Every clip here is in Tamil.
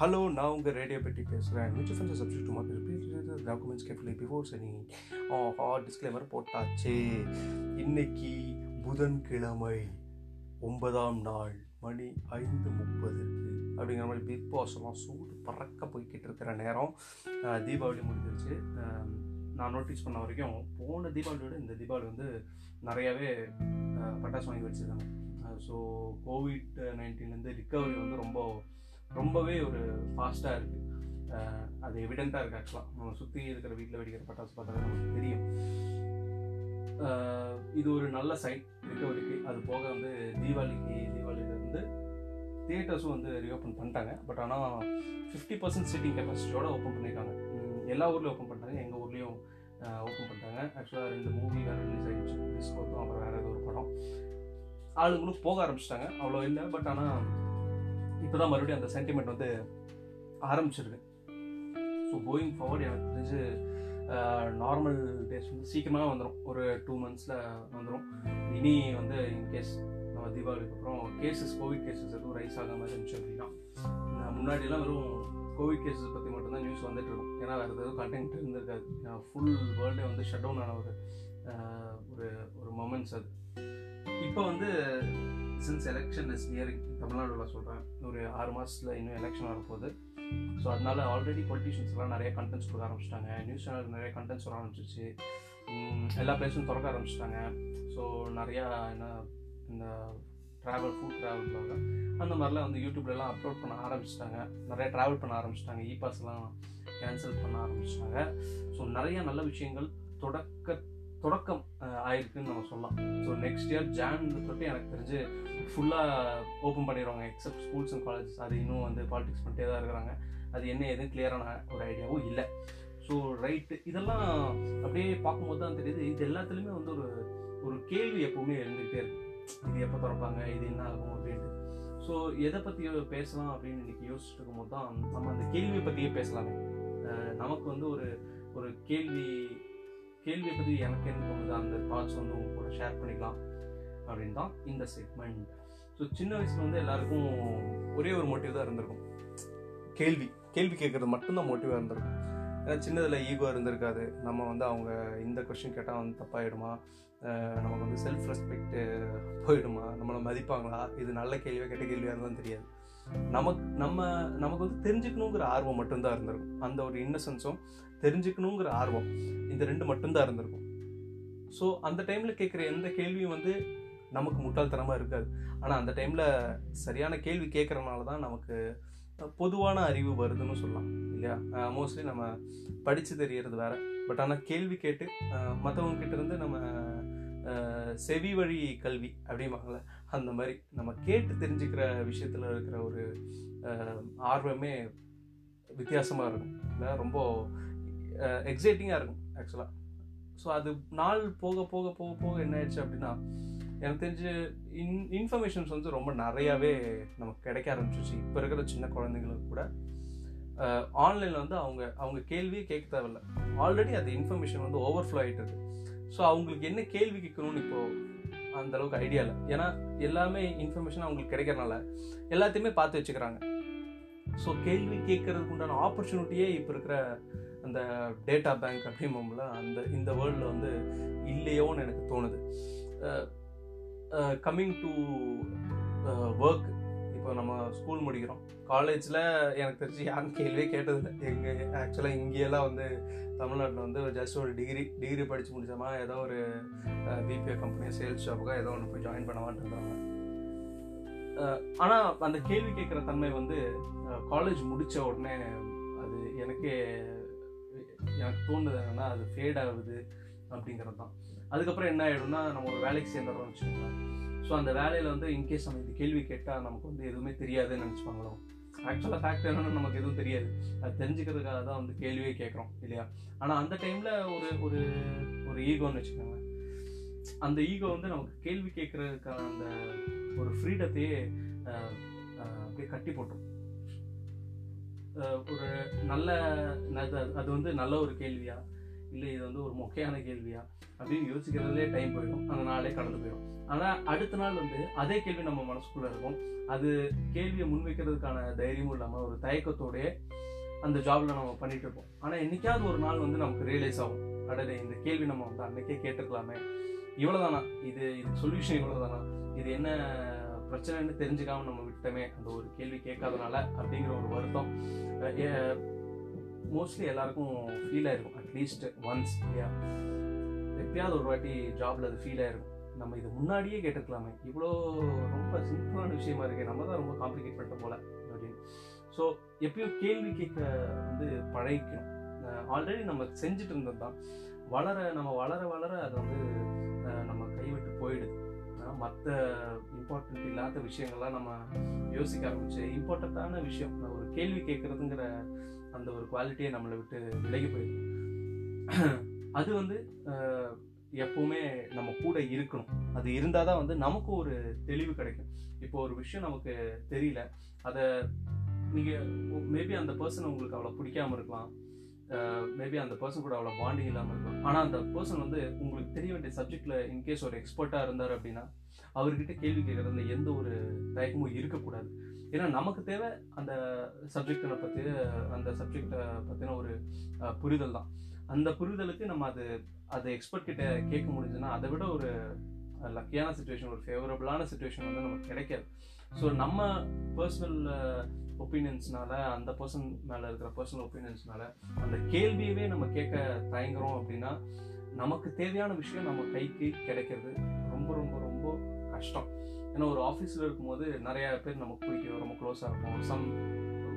ஹலோ நான் உங்கள் ரேடியோ பற்றி பேசுகிறேன் mutual funds subject to market please documents carefully before signing a hot disclaimer போட்டாச்சு. இன்னைக்கு புதன்கிழமை ஒன்பதாம் நாள் மணி ஐந்து முப்பது. அப்படிங்கிற மாதிரி பிக் பாஸ் எல்லாம் சூடு பறக்க போய்கிட்டு இருக்கிற நேரம். தீபாவளி முடிஞ்சிருச்சு. நான் நோட்டீஸ் பண்ண வரைக்கும் போன தீபாவளியோட இந்த தீபாவளி வந்து நிறையாவே பட்டாசு வாங்கி வச்சுருக்காங்க. ஸோ கோவிட் நைன்டீன்லேருந்து ரிக்கவரி வந்து ரொம்ப ரொம்பவே ஒரு ஃபாஸ்ட்டாக இருக்குது அது எவிடெண்ட்டாக இருக்குது ஆக்சுவலாக நம்ம சுற்றி இருக்கிற வீட்டில் வெடிக்கிற பட்டாசு பார்த்தா நமக்கு தெரியும். இது ஒரு நல்ல சைட் ரிகவரிக்கு அது போக வந்து தீபாவளிக்கு தீபாவளியிலேருந்து தியேட்டர்ஸும் வந்து ரீஓப்பன் பண்ணிட்டாங்க. பட் ஆனால் ஃபிஃப்டி பர்சன்ட் சீட்டிங் கெப்பாசிட்டியோடு ஓப்பன் பண்ணியிருக்காங்க எல்லா ஊர்லேயும் ஓப்பன் பண்ணிட்டாங்க. எங்கள் ஊர்லேயும் ஓப்பன் பண்ணிட்டாங்க. ஆக்சுவலாக ரெண்டு மூவி வேறு ரிலீஸ் ஆகிடுச்சு டிஸ்கோத்தும் அப்புறம் வேறு ஏதோ ஒரு படம். ஆளுங்களும் போக ஆரம்பிச்சிட்டாங்க. அவ்வளோ இல்லை. பட் ஆனால் இப்போ தான் மறுபடியும் அந்த சென்டிமெண்ட் வந்து ஆரம்பிச்சிருக்கு. ஸோ கோயிங் ஃபார்வர்ட் எனக்கு தெரிஞ்சு நார்மல் டேஸ் வந்து சீக்கிரமாக வந்துடும் ஒரு டூ மந்த்ஸில் வந்துடும் இனி வந்து இன்கேஸ் நம்ம தீபாவளிக்கு அப்புறம் கேசஸ் கோவிட் கேசஸ் எதுவும் ரைஸ் ஆகாமல் இருந்துச்சு அப்படின்னா முன்னாடியெல்லாம் வெறும் கோவிட் கேசஸ் பற்றி மட்டும்தான் நியூஸ் வந்துட்டு இருக்கும். ஏன்னா வேறு எதுவும் கண்டென்ட் இருந்திருக்காது. ஃபுல் வேர்ல்டே வந்து ஷட் டவுன் ஆன ஒரு ஒரு ஒரு மொமெண்ட்ஸ் அது. இப்போ வந்து சின்ஸ் எலெக்ஷன் இஸ் நியரிங் தமிழ்நாடுல சொல்கிறேன் ஒரு ஆறு மாதத்தில் இன்னும் எலெக்ஷன் வரப்போகுது. ஸோ அதனால ஆல்ரெடி பொலிட்டிஷியன்ஸ்லாம் நிறைய கண்டென்ட்ஸ் கொடுக்க ஆரம்பிச்சிட்டாங்க. நியூஸ் சேனல் நிறைய கண்டென்ட்ஸ் வர ஆரம்பிச்சிச்சு எல்லா பிளேஸும் திறக்க ஆரம்பிச்சிட்டாங்க. ஸோ நிறையா என்ன இந்த ட்ராவல் ஃபுட் ட்ராவல்காக அந்த மாதிரிலாம் வந்து யூடியூப்லலாம் அப்லோட் பண்ண ஆரம்பிச்சிட்டாங்க. நிறைய ட்ராவல் பண்ண ஆரம்பிச்சிட்டாங்க. இ பாஸ்லாம் கேன்சல் பண்ண ஆரம்பிச்சிட்டாங்க. ஸோ நிறைய நல்ல விஷயங்கள் தொடக்க தொடக்கம் ஆயிருக்குன்னு நம்ம சொல்லலாம். ஸோ நெக்ஸ்ட் இயர் ஜான் தொட்டு எனக்கு தெரிஞ்சு ஃபுல்லாக ஓப்பன் பண்ணிடுவாங்க எக்ஸப்ட் ஸ்கூல்ஸ் அண்ட் காலேஜஸ் அது இன்னும் வந்து பாலிடிக்ஸ் பண்ணிட்டே தான் இருக்கிறாங்க. அது என்ன எதுவும் கிளியரான ஒரு ஐடியாவும் இல்லை. ஸோ ரைட்டு இதெல்லாம் அப்படியே பார்க்கும்போது தான் தெரியுது. இது எல்லாத்துலேயுமே வந்து ஒரு ஒரு கேள்வி எப்போவுமே இருந்துகிட்டே இருக்கு. இது எப்போ திறப்பாங்க? இது என்ன ஆகும் அப்படின்ட்டு. ஸோ எதை பற்றியோ பேசலாம் அப்படின்னு இன்னைக்கு யோசிச்சுட்டு இருக்கும்போது தான் நம்ம அந்த கேள்வியை பற்றியே பேசலாமே. நமக்கு வந்து ஒரு ஒரு கேள்வி கேள்வியை பற்றி எனக்கு என்ன தோணுது அந்த தாட்ஸ் வந்து உங்க கூட ஷேர் பண்ணிக்கலாம் அப்படின்னு தான் இந்த செக்மெண்ட் ஸோ சின்ன வயசுல வந்து எல்லாருக்கும் ஒரே ஒரு மோட்டிவ் தான் இருந்திருக்கும். கேள்வி. கேள்வி கேட்கறது மட்டும்தான் மோட்டிவாக இருந்திருக்கும். ஏன்னா சின்னதில் ஈகோ இருந்திருக்காது. நம்ம வந்து அவங்க இந்த கொஷின் கேட்டால் வந்து தப்பாயிடுமா? நமக்கு வந்து செல்ஃப் ரெஸ்பெக்ட் போயிடுமா? நம்மளை மதிப்பாங்களா? இது நல்ல கேள்வியாக கெட்ட கேள்வியாக இருந்தாலும் தெரியாது. நமக்கு நம்ம நமக்கு வந்து தெரிஞ்சுக்கணுங்கிற ஆர்வம் மட்டும்தான் இருந்திருக்கும். அந்த ஒரு இன்னசென்ஸும் தெரிஞ்சுக்கணுங்கிற ஆர்வம் இந்த ரெண்டு மட்டும்தான் இருந்திருக்கும். ஸோ அந்த டைமில் கேட்குற எந்த கேள்வியும் வந்து நமக்கு முட்டாள்தனமாக இருக்காது. ஆனால் அந்த டைமில் சரியான கேள்வி கேட்குறனால தான் நமக்கு பொதுவான அறிவு வருதுன்னு சொல்லலாம் இல்லையா? மோஸ்ட்லி நம்ம படித்து தெரியறது வேறு. பட் ஆனால் கேள்வி கேட்டு மற்றவங்ககிட்ட இருந்து நம்ம செவி வழி கல்வி அப்படிம்பாங்கள்ல அந்த மாதிரி நம்ம கேட்டு தெரிஞ்சுக்கிற விஷயத்தில் இருக்கிற ஒரு ஆர்வமே வித்தியாசமாக இருக்கும். இல்லை ரொம்ப எக்ஸைட்டிங்காக இருக்கும் ஆக்சுவலாக ஸோ அது நாள் போக போக போக போக என்ன ஆயிடுச்சு அப்படின்னா எனக்கு தெரிஞ்சு இன் இன்ஃபர்மேஷன்ஸ் வந்து ரொம்ப நிறையாவே நமக்கு கிடைக்க ஆரம்பிச்சிச்சு இப்போ இருக்கிற சின்ன குழந்தைங்களுக்கு கூட. ஆன்லைனில் வந்து அவங்க அவங்க கேள்வியே கேட்க தேவையில்ல. ஆல்ரெடி அது இன்ஃபர்மேஷன் வந்து ஓவர்ஃப்ளோ ஆகிட்டு இருக்கு. ஸோ அவங்களுக்கு என்ன கேள்வி கேட்கணும்னு இப்போது அந்த அளவுக்கு ஐடியா இல்லை. ஏன்னா எல்லாமே இன்ஃபர்மேஷன் அவங்களுக்கு கிடைக்கிறனால எல்லாத்தையுமே பார்த்து வச்சுக்கிறாங்க. ஸோ கேள்வி கேட்கறதுக்கு உண்டான ஆப்பர்ச்சுனிட்டியே இப்போ இருக்கிற அந்த டேட்டா பேங்க் அப்படிம்போம்ல அந்த இந்த வேர்ல்டில் வந்து இல்லையோன்னு எனக்கு தோணுது. கம்மிங் டு ஒர்க் இப்போ நம்ம ஸ்கூல் முடிக்கிறோம். காலேஜில் எனக்கு தெரிஞ்சு யாரும் கேள்வியே கேட்டதில்லை. எங்கள் ஆக்சுவலாக இங்கேயெல்லாம் வந்து தமிழ்நாட்டில் வந்து ஜஸ்ட் ஒரு டிகிரி டிகிரி படித்து முடிச்சோமா ஏதோ ஒரு பிபிஏ கம்பெனி சேல்ஸ் ஷாப்புக்கோ ஏதோ ஒன்று போய் ஜாயின் பண்ணவான்ட்டு இருந்தாங்க. ஆனால் அந்த கேள்வி கேட்குற தன்மை வந்து காலேஜ் முடித்த உடனே அது எனக்கே எனக்கு தோணுது என்னன்னா அது ஃபேட் ஆகுது அப்படிங்கிறது தான் அதுக்கப்புறம் என்ன ஆகிடும்னா நம்ம ஒரு வேலைக்கு சேர்ந்துடுறோம்னு வச்சுக்கோங்களேன். ஸோ அந்த வேலையில் வந்து இன்கேஸ் நம்ம இந்த கேள்வி கேட்டால் நமக்கு வந்து எதுவுமே தெரியாதுன்னு நினச்சிப்பாங்களோ? ஆக்சுவலாக ஃபேக்ட் என்னன்னு நமக்கு எதுவும் தெரியாது. அது தெரிஞ்சுக்கிறதுக்காக தான் வந்து கேள்வியே கேட்குறோம் இல்லையா? ஆனால் அந்த டைமில் ஒரு ஒரு ஒரு ஈகோன்னு வச்சுக்கோங்களேன். அந்த ஈகோ வந்து நமக்கு கேள்வி கேட்குறதுக்கான அந்த ஒரு ஃப்ரீடத்தையே அப்படியே கட்டி போட்டோம் ஒரு நல்ல அது அது வந்து நல்ல ஒரு கேள்வியா? இல்லை இது வந்து ஒரு மொக்கையான கேள்வியா? அப்படின்னு யோசிக்கிறதுலே டைம் போயிடும். அந்த நாளே கடந்து போயிடும். ஆனால் அடுத்த நாள் வந்து அதே கேள்வி நம்ம மனசுக்குள்ளே இருக்கும். அது கேள்வியை முன்வைக்கிறதுக்கான தைரியமும் இல்லாமல் ஒரு தயக்கத்தோடயே அந்த ஜாபில் நம்ம பண்ணிட்டு இருப்போம். ஆனால் என்னைக்காவது ஒரு நாள் வந்து நமக்கு ரியலைஸ் ஆகும். அடடே இந்த கேள்வி நம்ம வந்து அன்னைக்கே கேட்டிருக்கலாமே. இவ்வளோதானா இது இது சொல்யூஷன் இவ்வளோதானா இது என்ன பிரச்சனைன்னு தெரிஞ்சுக்காம நம்ம விட்டோமே அந்த ஒரு கேள்வி கேட்காதனால அப்படிங்கிற ஒரு வருத்தம் மோஸ்ட்லி எல்லாருக்கும் ஃபீல் ஆயிருக்கும். அட்லீஸ்ட் ஒன்ஸ் இல்லையா எப்பயாவது ஒரு வாட்டி ஜாப்ல அது ஃபீல் ஆயிருக்கும் நம்ம இது முன்னாடியே கேட்டிருக்கலாமே. இவ்வளோ ரொம்ப சிம்பிளான விஷயமா இருக்கே. நம்ம தான் ரொம்ப காம்ப்ளிகேட் பண்ணிட்ட போல அப்படின்னு. ஸோ எப்பயும் கேள்வி கேட்க வந்து பழகிக்கணும். ஆல்ரெடி நம்ம செஞ்சுட்டு இருந்தது தான். வளர நம்ம வளர வளர அது வந்து நம்ம கைவிட்டு போயிடுது. மற்ற இம்பார்ட்டன்ட் இல்லாத விஷயங்கள்லாம் நம்ம யோசிக்க ஆரம்பிச்சு இம்பார்ட்டண்ட்டான விஷயம் ஒரு கேள்வி கேட்குறதுங்கிற அந்த ஒரு குவாலிட்டியை நம்மளை விட்டு விலகி போயிடுது. அது வந்து எப்போவுமே நம்ம கூட இருக்கணும். அது இருந்தால் தான் வந்து நமக்கும் ஒரு தெளிவு கிடைக்கும். இப்போ ஒரு விஷயம் நமக்கு தெரியல. அதை நீங்கள் மேபி அந்த பர்சன் உங்களுக்கு அவ்வளோ பிடிக்காமல் இருக்கலாம். மேபி அந்த பர்சன் கூட அவ்வளோ பாண்டிங் இல்லாமல் இருக்கும் ஆனால் அந்த பர்சன் வந்து உங்களுக்கு தெரிய வேண்டிய சப்ஜெக்டில் இன்கேஸ் ஒரு எக்ஸ்பர்ட்டாக இருந்தார் அப்படின்னா அவர்கிட்ட கேள்வி கேட்குறதுல எந்த ஒரு தயக்கமும் இருக்கக்கூடாது. ஏன்னா நமக்கு தேவை அந்த சப்ஜெக்டை பற்றி அந்த சப்ஜெக்டை பற்றின ஒரு புரிதல் தான். அந்த புரிதலுக்கு நம்ம அது அதை எக்ஸ்பர்ட் கிட்ட கேட்க முடிஞ்சுன்னா அதை விட ஒரு லக்கியான சுச்சுவேஷன் ஒரு ஃபேவரபுளான சுச்சுவேஷன் வந்து நமக்கு கிடைக்காது. ஸோ நம்ம பர்சனல் ஒப்பீனியன்ஸ்னால அந்த பர்சன் மேலே இருக்கிற பர்சனல் ஒப்பீனியன்ஸ்னால அந்த கேள்வியவே நம்ம கேட்க தயங்குறோம் அப்படின்னா நமக்கு தேவையான விஷயம் நம்ம கைக்கு கிடைக்கிறது ரொம்ப ரொம்ப ரொம்ப கஷ்டம். ஏன்னா ஒரு ஆஃபீஸில் இருக்கும்போது நிறைய பேர் நமக்கு பிடிக்கும் ரொம்ப க்ளோஸாக இருக்கும் சம்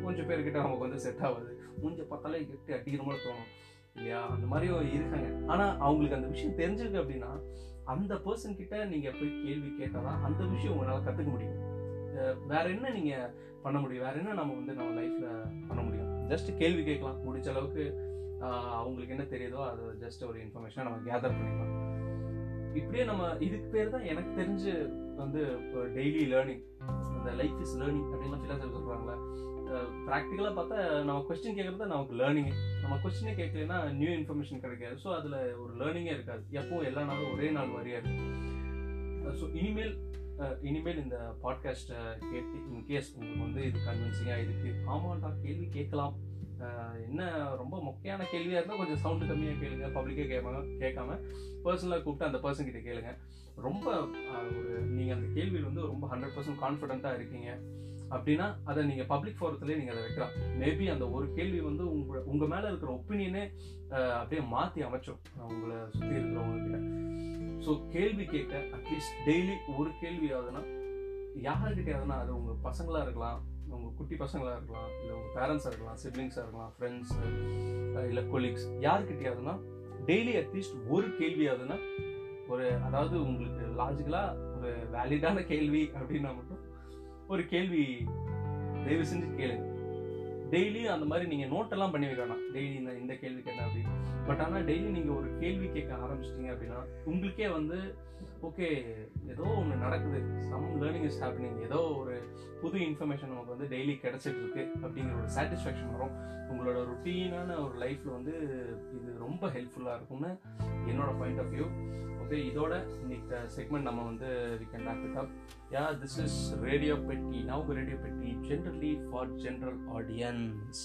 கொஞ்சம் பேர்கிட்ட நமக்கு வந்து செட் ஆகுது. மூஞ்ச பார்த்தாலே கெட்டி அடிக்கிற மாதிரி தோணும். இல்லையா? அந்த மாதிரி இருக்காங்க. ஆனால் அவங்களுக்கு அந்த விஷயம் தெரிஞ்சிருக்கு அப்படின்னா அந்த பர்சன் கிட்ட நீங்கள் போய் கேள்வி கேட்டாதான் அந்த விஷயம் உங்களால் கற்றுக்க முடியும். வேற என்ன நீங்கள் பண்ண முடியும்? வேற என்ன நம்ம வந்து நம்ம லைஃப்பில் பண்ண முடியும்? ஜஸ்ட் கேள்வி கேட்கலாம். முடிஞ்ச அளவுக்கு அவங்களுக்கு என்ன தெரியுதோ அது ஜஸ்ட் ஒரு இன்ஃபர்மேஷனை நம்ம கேதர் பண்ணிக்கலாம். இப்படியே நம்ம இதுக்கு பேர் தான் எனக்கு தெரிஞ்சு வந்து டெய்லி லேர்னிங் இந்த லைஃப் இஸ் லேர்னிங் அப்படின்லாம் ஃபிலாசபி சொல்கிறாங்களே ப்ராக்டிக்கலாக பார்த்தா நம்ம கொஸ்டின் கேட்குறது நமக்கு லேர்னிங் நம்ம கொஸ்டினே கேட்கலன்னா நியூ இன்ஃபர்மேஷன் கிடைக்காது. ஸோ அதில் ஒரு லேர்னிங்கே இருக்காது. எப்பவும் எல்லா நாளும் ஒரே நாள் மாதிரியா இருக்கும் ஸோ இனிமேல் இனிமேல் இந்த பாட்காஸ்ட்டை கேட்டு இன்கேஸ் உங்களுக்கு வந்து இது கன்வின்சிங்காக இருக்குது ஆமாண்டா கேள்வி கேட்கலாம். என்ன ரொம்ப முக்கியமான கேள்வியாக இருந்தால் கொஞ்சம் சவுண்டு கம்மியாக கேளுங்க பப்ளிக்காக கேட்பாங்க கேட்காம பர்சனலாக கூப்பிட்டு அந்த பர்சன் கிட்ட கேளுங்க. ரொம்ப ஒரு நீங்கள் அந்த கேள்வியில் வந்து ரொம்ப ஹண்ட்ரட் பர்சன்ட் கான்ஃபிடென்ட்டாக இருக்கீங்க. அப்படின்னா அதை நீங்கள் பப்ளிக் ஃபோரத்துலேயே நீங்கள் அதை வைக்கலாம். மேபி அந்த ஒரு கேள்வி வந்து உங்கள் உங்கள் மேலே இருக்கிற ஒப்பீனியனே அப்படியே மாற்றி அமைச்சோம். உங்களை சுற்றி இருக்கிறவங்க ஸோ கேள்வி கேட்க அட்லீஸ்ட் டெய்லி ஒரு கேள்வியாவதுன்னா யாருக்கிட்டையாவதுன்னா அது உங்கள் பசங்களாக இருக்கலாம் உங்கள் குட்டி பசங்களாக இருக்கலாம் இல்லை உங்கள் பேரண்ட்ஸாக இருக்கலாம் சிப்ளிங்ஸாக இருக்கலாம் ஃப்ரெண்ட்ஸு இல்லை கொலீக்ஸ் யாருக்கிட்டையாவதுன்னா டெய்லி அட்லீஸ்ட் ஒரு கேள்வியாவதுன்னா ஒரு அதாவது உங்களுக்கு லாஜிக்கலாக ஒரு வேலிடான கேள்வி அப்படின்னா மட்டும் ஒரு கேள்வி தயவு செஞ்சு கேளுங்க டெய்லி அந்த மாதிரி நீங்கள் நோட்டெல்லாம் பண்ணி வைக்க டெய்லி இந்த இந்த கேள்வி கேட்டேன் அப்படின்னு. பட் ஆனால் டெய்லி நீங்கள் ஒரு கேள்வி கேட்க ஆரம்பிச்சிட்டிங்க அப்படின்னா உங்களுக்கே வந்து ஓகே ஏதோ ஒன்று நடக்குது. சம் லேர்னிங் இஸ் ஹேப்பனிங் ஏதோ ஒரு புது இன்ஃபர்மேஷன் நமக்கு வந்து டெய்லி கிடைச்சிட்டு இருக்கு அப்படிங்கிற ஒரு சாட்டிஸ்ஃபேக்ஷன் வரும். உங்களோட ருட்டீனான ஒரு லைஃப்பில் வந்து இது ரொம்ப ஹெல்ப்ஃபுல்லாக இருக்கும்னு என்னோட பாயிண்ட் ஆஃப் வியூ ஓகே இதோட இன்னைக்கு செக்மெண்ட் நம்ம வந்து we can wrap it up yeah this is radio Petti now radio Petti generally for general audience